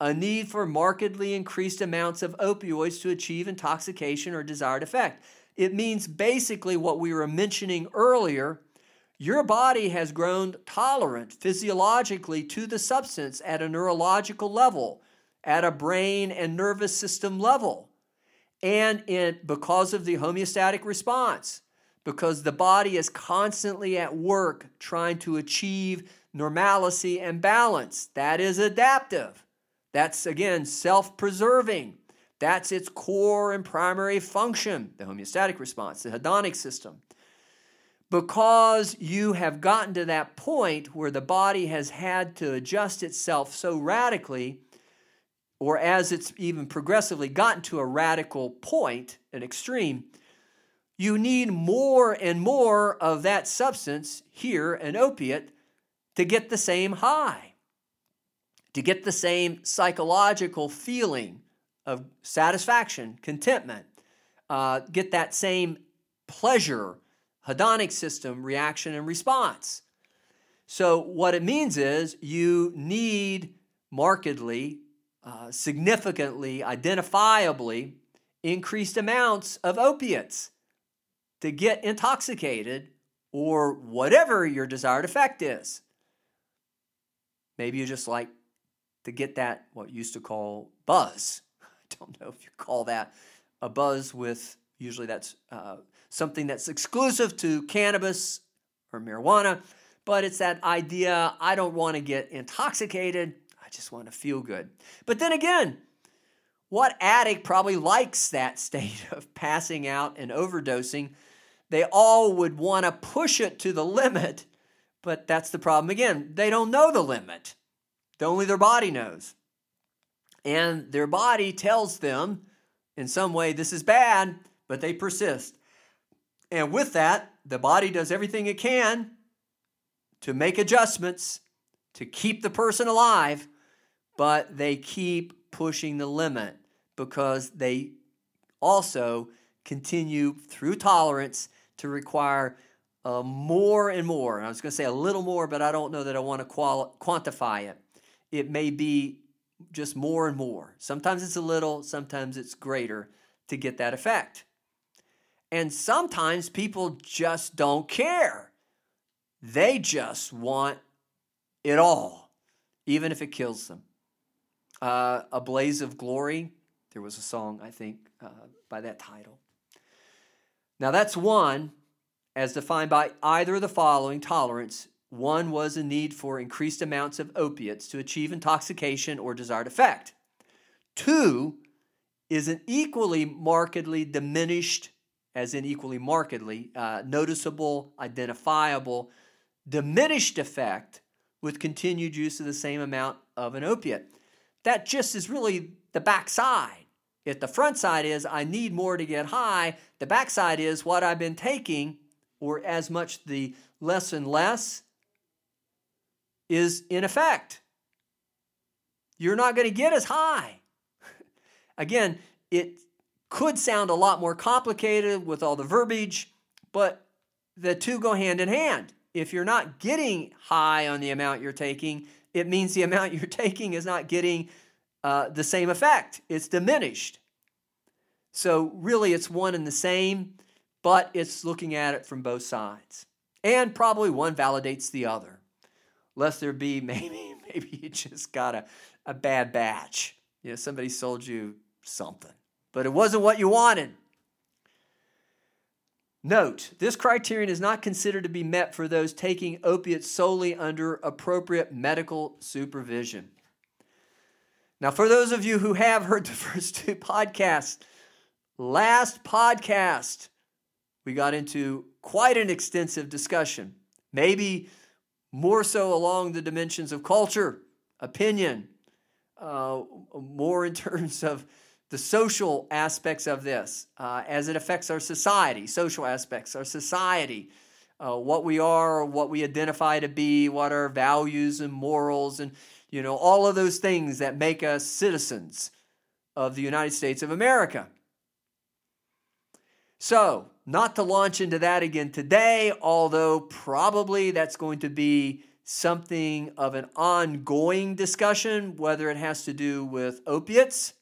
a need for markedly increased amounts of opioids to achieve intoxication or desired effect. It means basically what we were mentioning earlier. Your body has grown tolerant physiologically to the substance at a neurological level, at a brain and nervous system level, and in, because of the homeostatic response, because the body is constantly at work trying to achieve normalcy and balance. That is adaptive. That's again self preserving. That's its core and primary function, the homeostatic response, the hedonic system. Because you have gotten to that point where the body has had to adjust itself so radically, or as it's even progressively gotten to a radical point, an extreme, you need more and more of that substance, here, an opiate, to get the same high, to get the same psychological feeling of satisfaction, contentment, uh, get that same pleasure, hedonic system reaction and response. So, what it means is you need markedly, uh, significantly, identifiably increased amounts of opiates to get intoxicated or whatever your desired effect is. Maybe you just like to get that, what used to call buzz. (laughs) I don't know if you call that a buzz with, usually that's uh, something that's exclusive to cannabis or marijuana, but it's that idea I don't want to get intoxicated, I just want to feel good. But then again, what addict probably likes that (laughs) state of passing out and overdosing? They all would want to push it to the limit but that's the problem again. They don't know the limit, only their body knows. And their body tells them in some way this is bad, but they persist. And with that, the body does everything it can to make adjustments to keep the person alive, but they keep pushing the limit because they also continue through tolerance to require uh, more and more. I was going to say a little more, but I don't know that I want to quali- quantify it. It may be just more and more. Sometimes it's a little, sometimes it's greater to get that effect. And sometimes people just don't care. They just want it all, even if it kills them. Uh, a Blaze of Glory, there was a song, I think, uh, by that title. Now, that's one as defined by either of the following tolerance. One was a need for increased amounts of opiates to achieve intoxication or desired effect. Two is an equally markedly diminished, as in equally markedly, uh, noticeable, identifiable, diminished effect with continued use of the same amount of an opiate. That just is really the backside. If the front side is, I need more to get high, the backside is what I've been taking or as much the less and less is in effect. You're not going to get as high. (laughs) Again, it could sound a lot more complicated with all the verbiage, but the two go hand in hand. If you're not getting high on the amount you're taking, it means the (laughs) amount you're taking is not getting uh, the same effect, it's diminished. So, really, it's one and the same but it's looking at it from both sides. And probably one validates the other. Lest there be (laughs) maybe maybe you just got a, a bad batch. You know, somebody sold you something, but it wasn't what you wanted. Note, this criterion is not considered to be met for those taking opiates solely under appropriate medical supervision. Now, for those of you who have heard the (laughs) first two podcasts, last podcast, we got into quite an extensive discussion, maybe more so along the dimensions of culture, opinion, uh, more in (laughs) terms of the social aspects of this uh, as it affects our society, social aspects, our society, uh, what we are, what we identify to be, what our values and morals, and you know all of those things that make us citizens of the United States of America. So, not to launch into that again today, although probably that's going to be something of an ongoing discussion, whether it has to do with opiates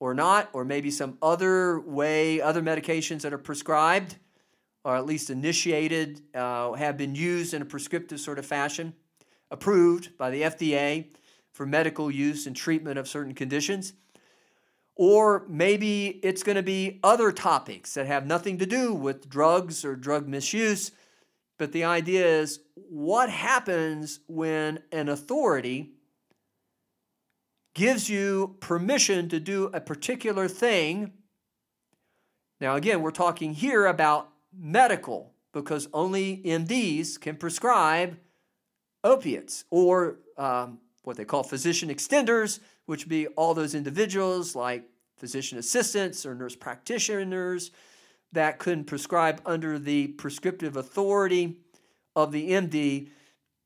or not, or maybe some other way, other medications that are prescribed or at least initiated, uh, have been used in a prescriptive sort of fashion, approved by the FDA for medical use and treatment of certain conditions. Or maybe it's going to be other topics that have nothing to do with drugs or drug misuse. But the idea is what happens when an authority gives you permission to do a particular thing? Now, again, we're talking here about medical because only MDs can prescribe opiates or um, what they call physician extenders, which would be all those individuals like physician assistants or nurse practitioners that couldn't prescribe under the prescriptive authority of the MD.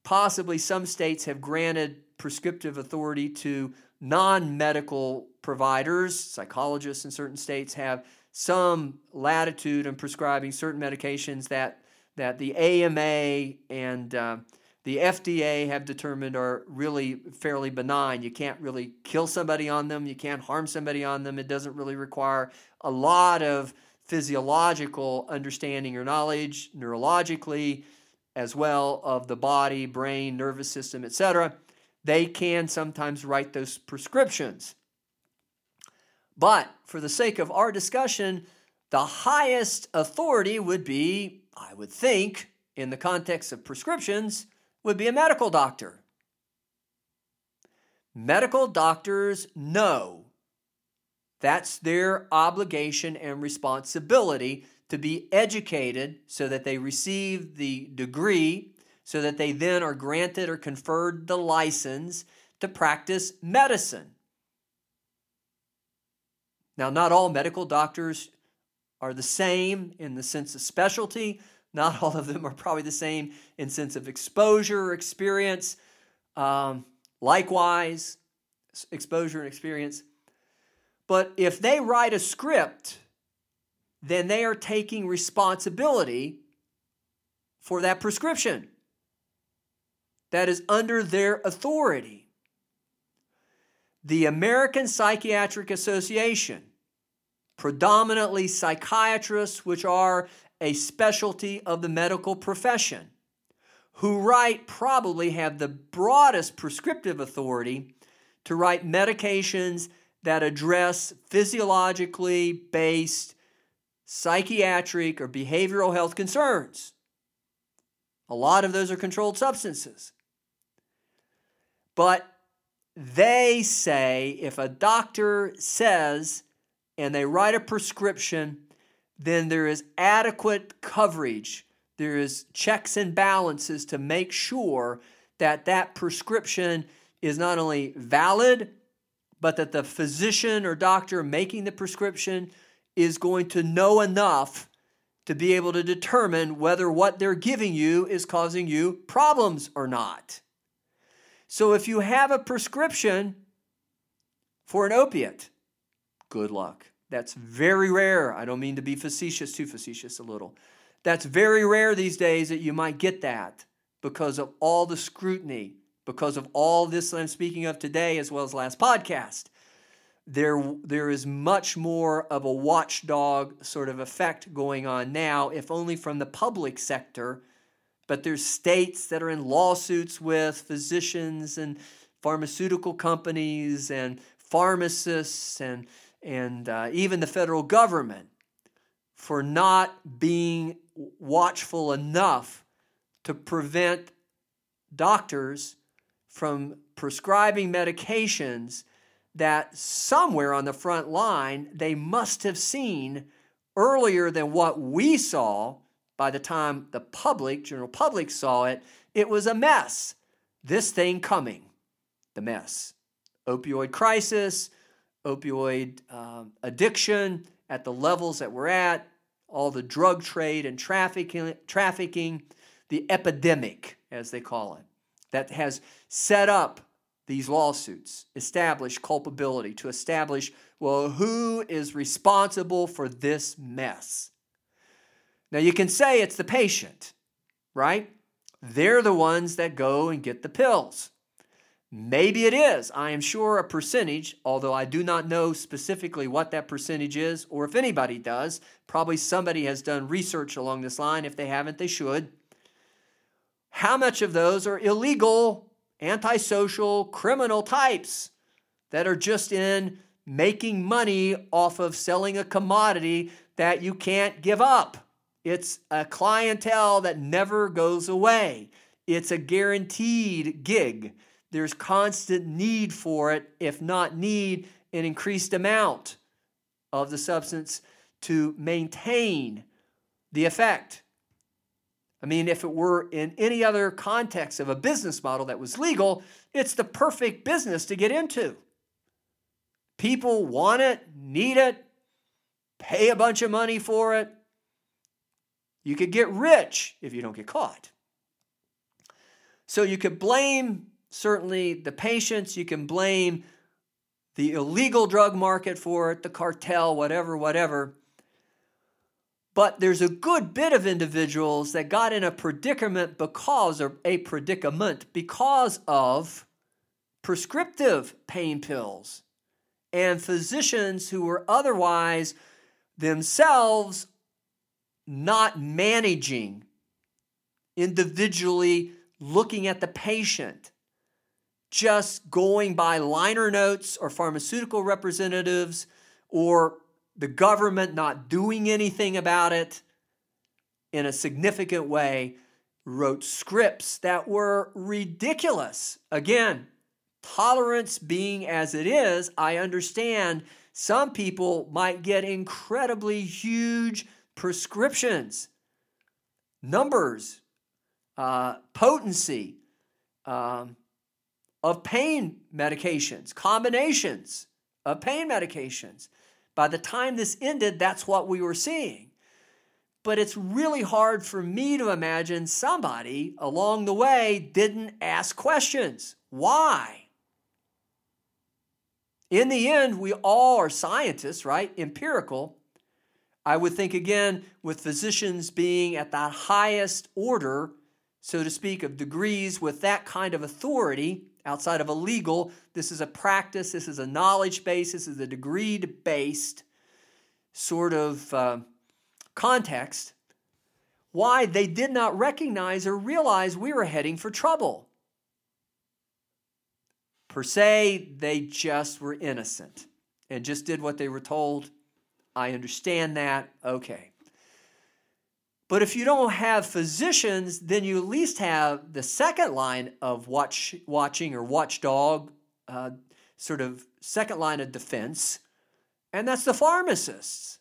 Possibly some states have granted prescriptive authority to non medical providers. Psychologists in certain states have some latitude in prescribing certain medications that, that the AMA and uh, the FDA have determined are really fairly benign. You can't really kill somebody on them, you can't harm somebody on them. It doesn't really require a lot of physiological understanding or knowledge neurologically as well of the body, brain, nervous system, etc. They can sometimes write those prescriptions. But for the sake of our discussion, the highest authority would be, I would think, in the context of prescriptions, would be a medical doctor. Medical doctors know that's their obligation and responsibility to be educated so that they receive the degree, so that they then are granted or conferred the license to practice medicine. Now, not all medical doctors are the same in the sense of specialty. Not all of them are probably the same in sense of exposure or experience. Um, likewise, exposure and experience. But if they write a script, then they are taking responsibility for that prescription. That is under their authority the American Psychiatric Association, predominantly psychiatrists, which are a specialty of the medical profession, who write probably have the broadest prescriptive authority to write medications that address physiologically based psychiatric or behavioral health concerns. A lot of those are controlled substances. But they say if a doctor says and they write a prescription, then there is adequate coverage. There is checks and balances to make sure that that prescription is not only valid, but that the physician or doctor making the prescription is going to know enough to be able to determine whether what they're giving you is causing you problems or not. So if you have a prescription for an opiate, good luck. That's very rare. I don't mean to be facetious, too facetious a little. That's very rare these days that you might get that because of all the scrutiny, because of all this I'm speaking of today, as well as last podcast. There, there is much more of a watchdog sort of effect going on now, if only from the public sector but there's states that are in lawsuits with physicians and pharmaceutical companies and pharmacists and, and uh, even the federal government for not being watchful enough to prevent doctors from prescribing medications that somewhere on the front line they must have seen earlier than what we saw by the time the public, general public, saw it, it was a mess. This thing coming, the mess. Opioid crisis, opioid um, addiction at the levels that we're at, all the drug trade and trafficking, trafficking, the epidemic, as they call it, that has set up these lawsuits, established culpability, to establish, well, who is responsible for this mess? Now, you can say it's the patient, right? they're the ones that go and get the pills. Maybe it is. I am sure a percentage, although I do not know specifically what that percentage is, or if anybody does. Probably somebody has done research along this line. If they haven't, they should. How much of those are illegal, antisocial, criminal types that are just in making money off of selling a commodity that you can't give up? It's a clientele that never goes away. It's a guaranteed gig. There's constant need for it, if not need, an increased amount of the substance to maintain the effect. I mean, if it were in any other context of a business model that was legal, it's the perfect business to get into. People want it, need it, pay a bunch of money for it, you could get rich if you don't get caught. So you could blame certainly the patients, you can blame the illegal drug market for it, the cartel, whatever, whatever. But there's a good bit of individuals that got in a predicament because, of a predicament because of prescriptive pain pills and physicians who were otherwise themselves not managing individually looking at the patient, just going by liner notes or pharmaceutical representatives or the government not doing anything about it in a significant way, wrote scripts that were ridiculous. Again, tolerance being as it is, I understand some people might get incredibly huge prescriptions, numbers, uh, potency um, of pain medications, combinations of pain medications. By the time this ended, that's what we were seeing. But it's really hard for me to imagine somebody along the way didn't ask questions. Why? In the end, we all are scientists, right? Empirical. I would think again, with physicians being at that highest order, so to speak, of degrees with that kind of authority outside of a legal, this is a practice, this is a knowledge base, this is a degree based sort of uh, context. Why they did not recognize or realize we were heading for trouble. Per se, they just were innocent and just did what they were told I understand that. Okay. But if you don't have physicians, then you at least have the second line of watch, watching or watchdog, uh, sort of second line of defense, and that's the pharmacists.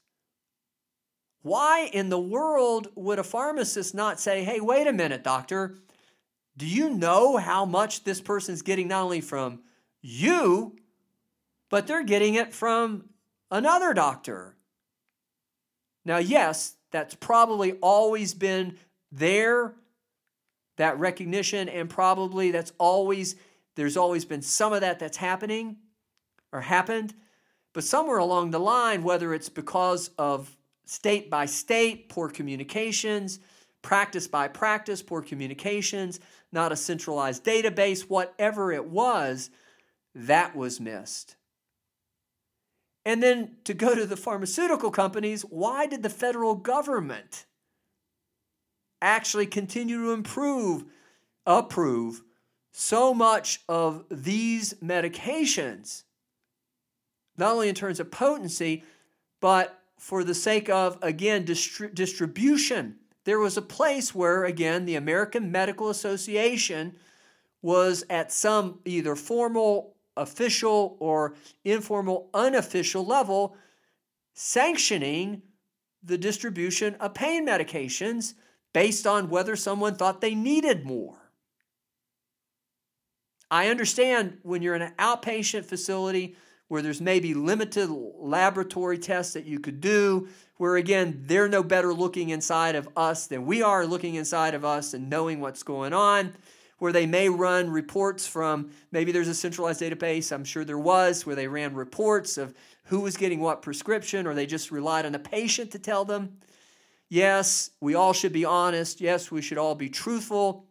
Why in the world would a pharmacist not say, hey, wait a minute, doctor, do you know how much this person's getting not only from you, but they're getting it from another doctor? Now, yes, that's probably always been there, that recognition, and probably that's always, there's always been some of that that's happening or happened. But somewhere along the line, whether it's because of state by state, poor communications, practice by practice, poor communications, not a centralized database, whatever it was, that was missed. And then to go to the pharmaceutical companies, why did the federal government actually continue to improve, approve so much of these medications? Not only in terms of potency, but for the sake of, again, distri- distribution. There was a place where, again, the American Medical Association was at some either formal official or informal, unofficial level sanctioning the distribution of pain medications based on whether someone thought they needed more. I understand when you're in an outpatient facility where there's maybe limited laboratory tests that you could do, where again, they're no better looking inside of us than we are looking inside of us and knowing what's going on where they may run reports from maybe there's a centralized database, I'm sure there was, where they ran reports of who was getting what prescription, or they just relied on the patient to tell them. Yes, we all should be honest. Yes, we should all be truthful.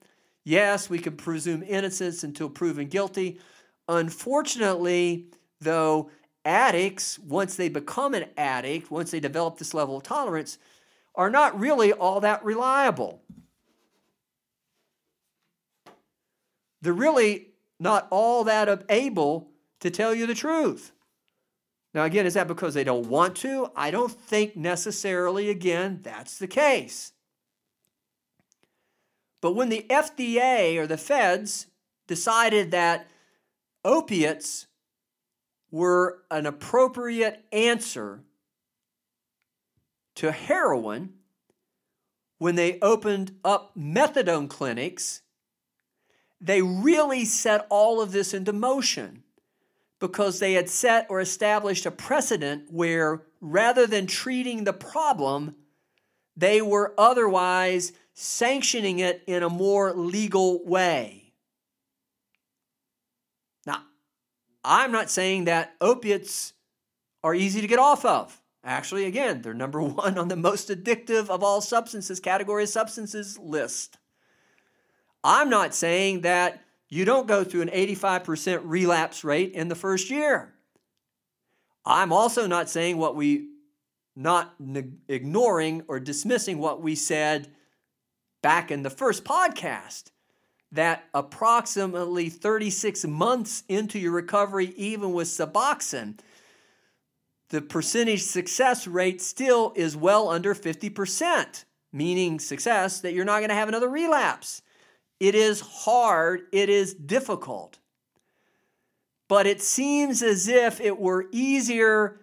Yes, we can presume innocence until proven guilty. Unfortunately, though, addicts, once they become an addict, once they develop this level of tolerance, are not really all that reliable. They're really not all that able to tell you the truth. Now, again, is that because they don't want to? I don't think necessarily, again, that's the case. But when the FDA or the feds decided that opiates were an appropriate answer to heroin, when they opened up methadone clinics, they really set all of this into motion because they had set or established a precedent where rather than treating the problem, they were otherwise sanctioning it in a more legal way. Now, I'm not saying that opiates are easy to get off of. Actually, again, they're number (laughs) one on the most addictive of all substances, category of substances list. I'm not saying that you don't go through an 85% relapse rate in the first year. I'm also not saying what we, not ignoring or dismissing what we said back in the first podcast that approximately 36 months into your recovery, even with Suboxone, the percentage success rate still is well under 50%, meaning success that you're not going to have another relapse. It is hard, it is difficult. But it seems as if it were easier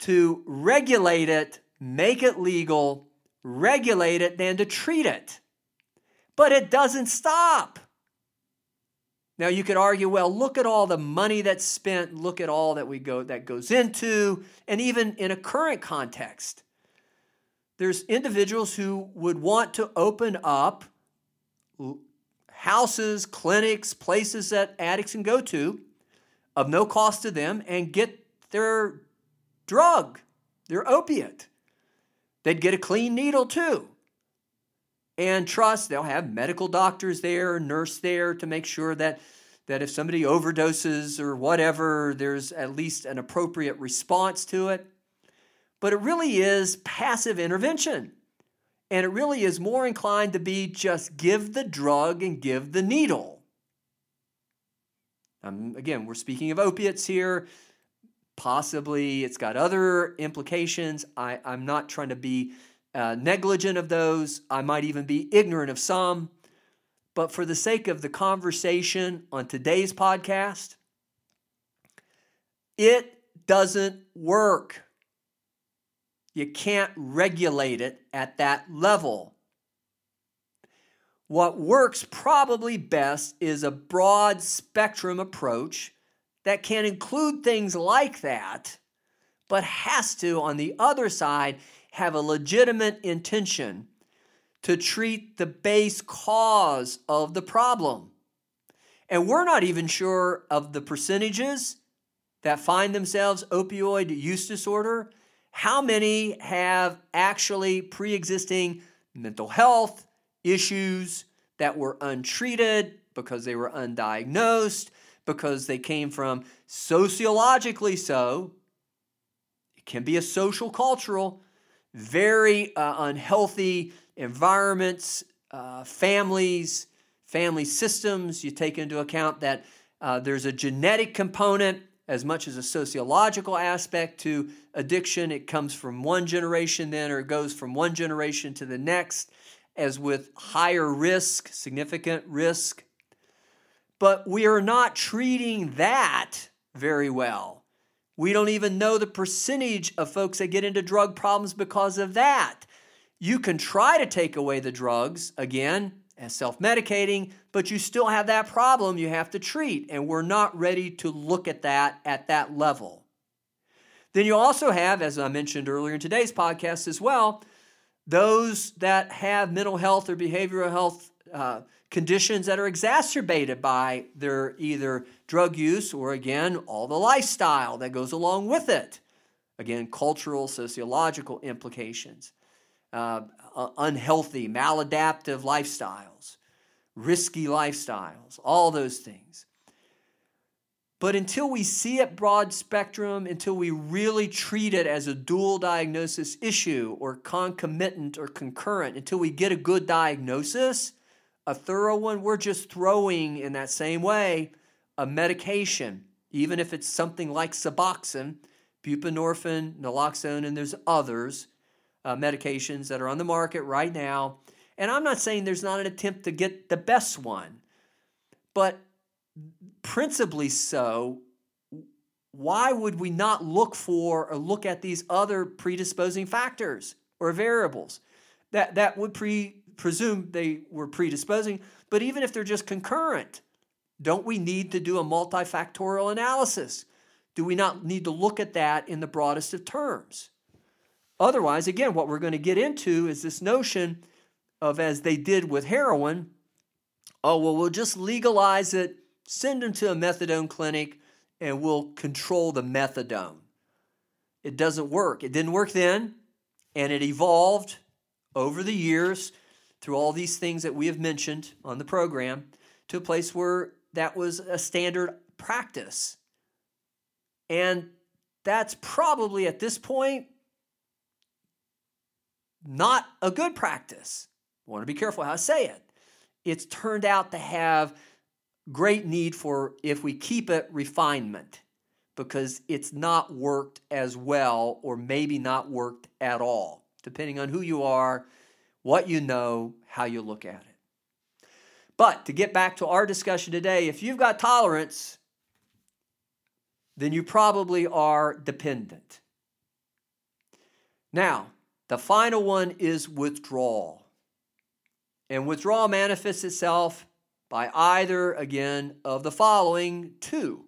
to regulate it, make it legal, regulate it than to treat it. But it doesn't stop. Now you could argue, well, look at all the money that's spent, look at all that we go that goes into, and even in a current context, there's individuals who would want to open up houses, clinics, places that addicts can go to of no cost to them and get their drug, their opiate. They'd get a clean needle too. And trust, they'll have medical doctors there, nurse there to make sure that, that if somebody overdoses or whatever, there's at least an appropriate response to it. But it really is passive intervention. And it really is more inclined to be just give the drug and give the needle. Um, again, we're speaking of opiates here. Possibly it's got other implications. I, I'm not trying to be uh, negligent of those. I might even be ignorant of some. But for the sake of the conversation on today's podcast, it doesn't work. You can't regulate it at that level. What works probably best is a broad spectrum approach that can include things like that, but has to, on the other side, have a legitimate intention to treat the base cause of the problem. And we're not even sure of the percentages that find themselves opioid use disorder how many have actually pre existing mental health issues that were untreated because they were undiagnosed, because they came from sociologically so? It can be a social, cultural, very uh, unhealthy environments, uh, families, family systems. You take into account that uh, there's a genetic component as much as a sociological aspect to addiction. It comes from one generation, then, or it goes from one generation to the next, as with higher risk, significant risk. But we are not treating that very well. We don't even know the percentage of folks that get into drug problems because of that. You can try to take away the drugs, again, as self medicating, but you still have that problem you have to treat, and we're not ready to look at that at that level. Then you also have, as I mentioned earlier in today's podcast as well, those that have mental health or behavioral health uh, conditions that are exacerbated by their either drug use or, again, all the lifestyle that goes along with it. Again, cultural, sociological implications, uh, uh, unhealthy, maladaptive lifestyles. risky lifestyles, all those things. But until we see it broad spectrum, until we really treat it as a dual diagnosis issue or concomitant or concurrent, until we get a good diagnosis, a thorough one, we're just throwing in that same way a medication, even if it's something like Suboxone, buprenorphine, naloxone, and there's others uh, medications that are on the market right now. And I'm not saying there's not an attempt to get the best one, but principally so, why would we not look for or look at these other predisposing factors or variables? That, that would pre, presume they were predisposing, but even if they're just concurrent, don't we need to do a multifactorial analysis? Do we not need to look at that in the broadest of terms? Otherwise, again, what we're going to get into is this notion of, as they did with heroin, oh, well, we'll just legalize it, send them to a methadone clinic, and we'll control the methadone. It doesn't work. It didn't work then, and it evolved over the years through all these things that we have mentioned on the program to a place where that was a standard practice. And that's probably at this point not a good practice. I want to be careful how I say it. It's turned out to have great need for, if we keep it, refinement because it's not worked as well or maybe not worked at all, depending on who you are, what you know, how you look at it. But to get back to our discussion today, if you've got tolerance, then you probably are dependent. Now, the final one is withdrawal. And withdrawal manifests itself by either, again, of the following two.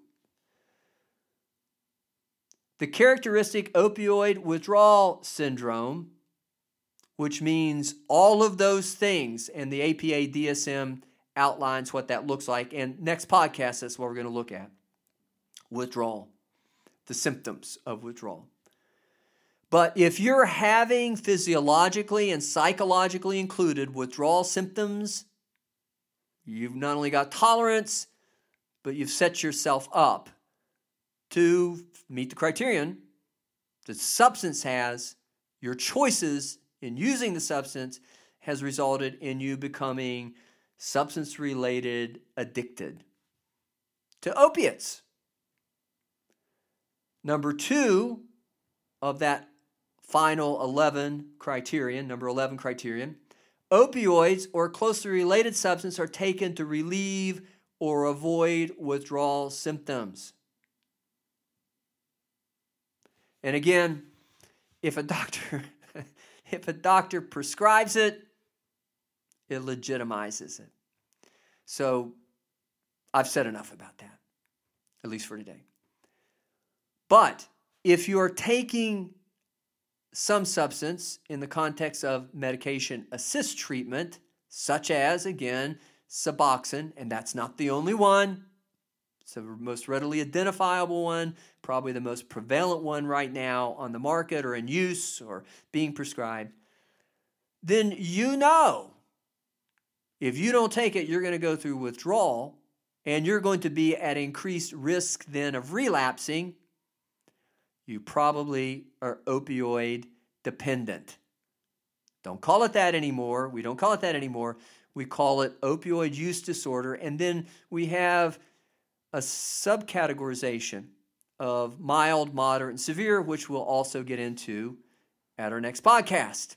The characteristic opioid withdrawal syndrome, which means all of those things, and the APA DSM outlines what that looks like. And next podcast, that's what we're going to look at withdrawal, the symptoms of withdrawal. But if you're having physiologically and psychologically included withdrawal symptoms, you've not only got tolerance, but you've set yourself up to meet the criterion the substance has, your choices in using the substance has resulted in you becoming substance related addicted to opiates. Number two of that final 11 criterion, number 11 criterion, opioids or closely related substances are taken to relieve or avoid withdrawal symptoms. And again, if a doctor (laughs) if a doctor prescribes it, it legitimizes it. So I've said enough about that, at least for today. But if you're taking some substance in the context of medication assist treatment, such as, again, Suboxone, and that's not the only one. It's the most readily identifiable one, probably the most prevalent one right now on the market or in use or being prescribed. Then you know if you don't take it, you're going to go through withdrawal and you're going to be at increased risk then of relapsing you probably are opioid dependent. Don't call it that anymore. We don't call it that anymore. We call it opioid use disorder. And then we have a subcategorization of mild, moderate, and severe, which we'll also get into at our next podcast.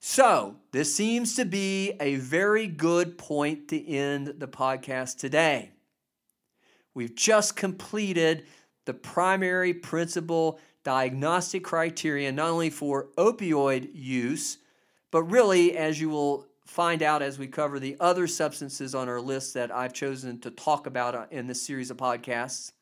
So, this seems to be a very good point to end the podcast today. We've just completed the primary principal diagnostic criterion not only for opioid use, but really, as you will find out as we cover the other substances on our list that I've chosen to talk about uh, in this series of podcasts,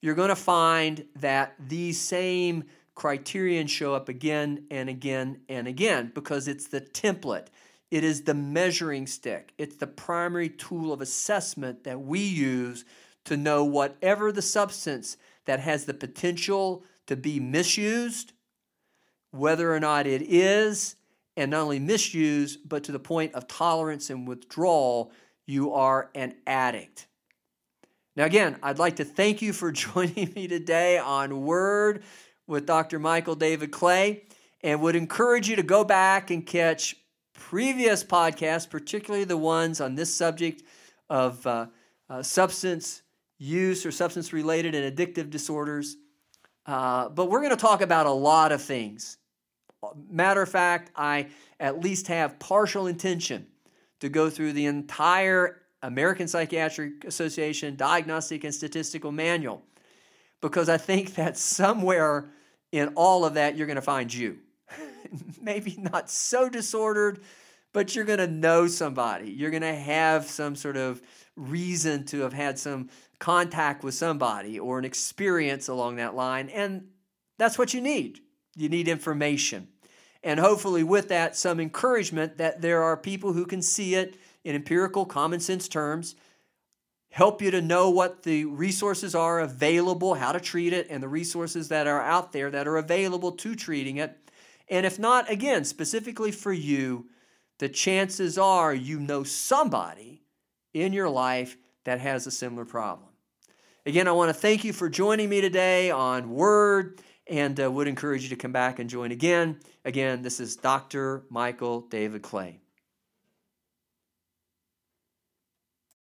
you're going to find that these same criterion show up again and again and again because it's the template. It is the measuring stick. It's the primary tool of assessment that we use to know whatever the substance that has the potential to be misused, whether or not it is, and not only misuse, but to the point of tolerance and withdrawal, you are an addict. Now, again, I'd like to thank you for (laughs) joining me today on Word with Dr. Michael David Clay and would encourage you to go back and catch previous podcasts, particularly the ones on this subject of uh, uh, substance use or substance related and addictive disorders. Uh, but we're going to talk about a lot of things. Matter of fact, I at least have partial intention to go through the entire American Psychiatric Association Diagnostic and Statistical Manual because I think that somewhere in all of that you're going to find you. (laughs) Maybe not so disordered, but you're going to know somebody. You're going to have some sort of reason to have had some contact with somebody or an experience along that line. And that's what you need. You need information. And hopefully, with that, some encouragement that there are people who can see it in empirical, common sense terms, help you to know what the resources are available, how to treat it, and the resources that are out there that are available to treating it. And if not, again, specifically for you, the chances are you know somebody in your life that has a similar problem. Again, I want to thank you for joining me today on Word and uh, would encourage you to come back and join again. Again, this is Dr. Michael David Clay.